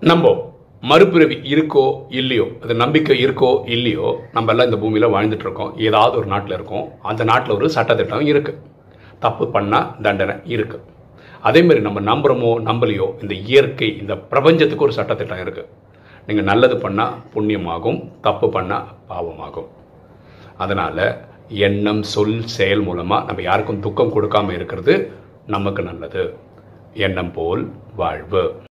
நம்ம மறுபிறவி இருக்கோ இல்லையோ அது நம்பிக்கை இருக்கோ இல்லையோ நம்ம எல்லாம் இந்த பூமியில் வாழ்ந்துட்டு இருக்கோம். ஏதாவது ஒரு நாட்டில் இருக்கோம். அந்த நாட்டில் ஒரு சட்டத்திட்டம் இருக்கு. தப்பு பண்ணால் தண்டனை இருக்கு. அதேமாரி மாதிரி நம்ம நம்புறோமோ நம்பலையோ இந்த இயற்கை இந்த பிரபஞ்சத்துக்கு ஒரு சட்டத்திட்டம் இருக்கு. நீங்கள் நல்லது பண்ணால் புண்ணியமாகும் தப்பு பண்ணால் பாவமாகும். அதனால் எண்ணம் சொல் செயல் மூலமாக நம்ம யாருக்கும் துக்கம் கொடுக்காம இருக்கிறது நமக்கு நல்லது. எண்ணம் போல் வாழ்வு.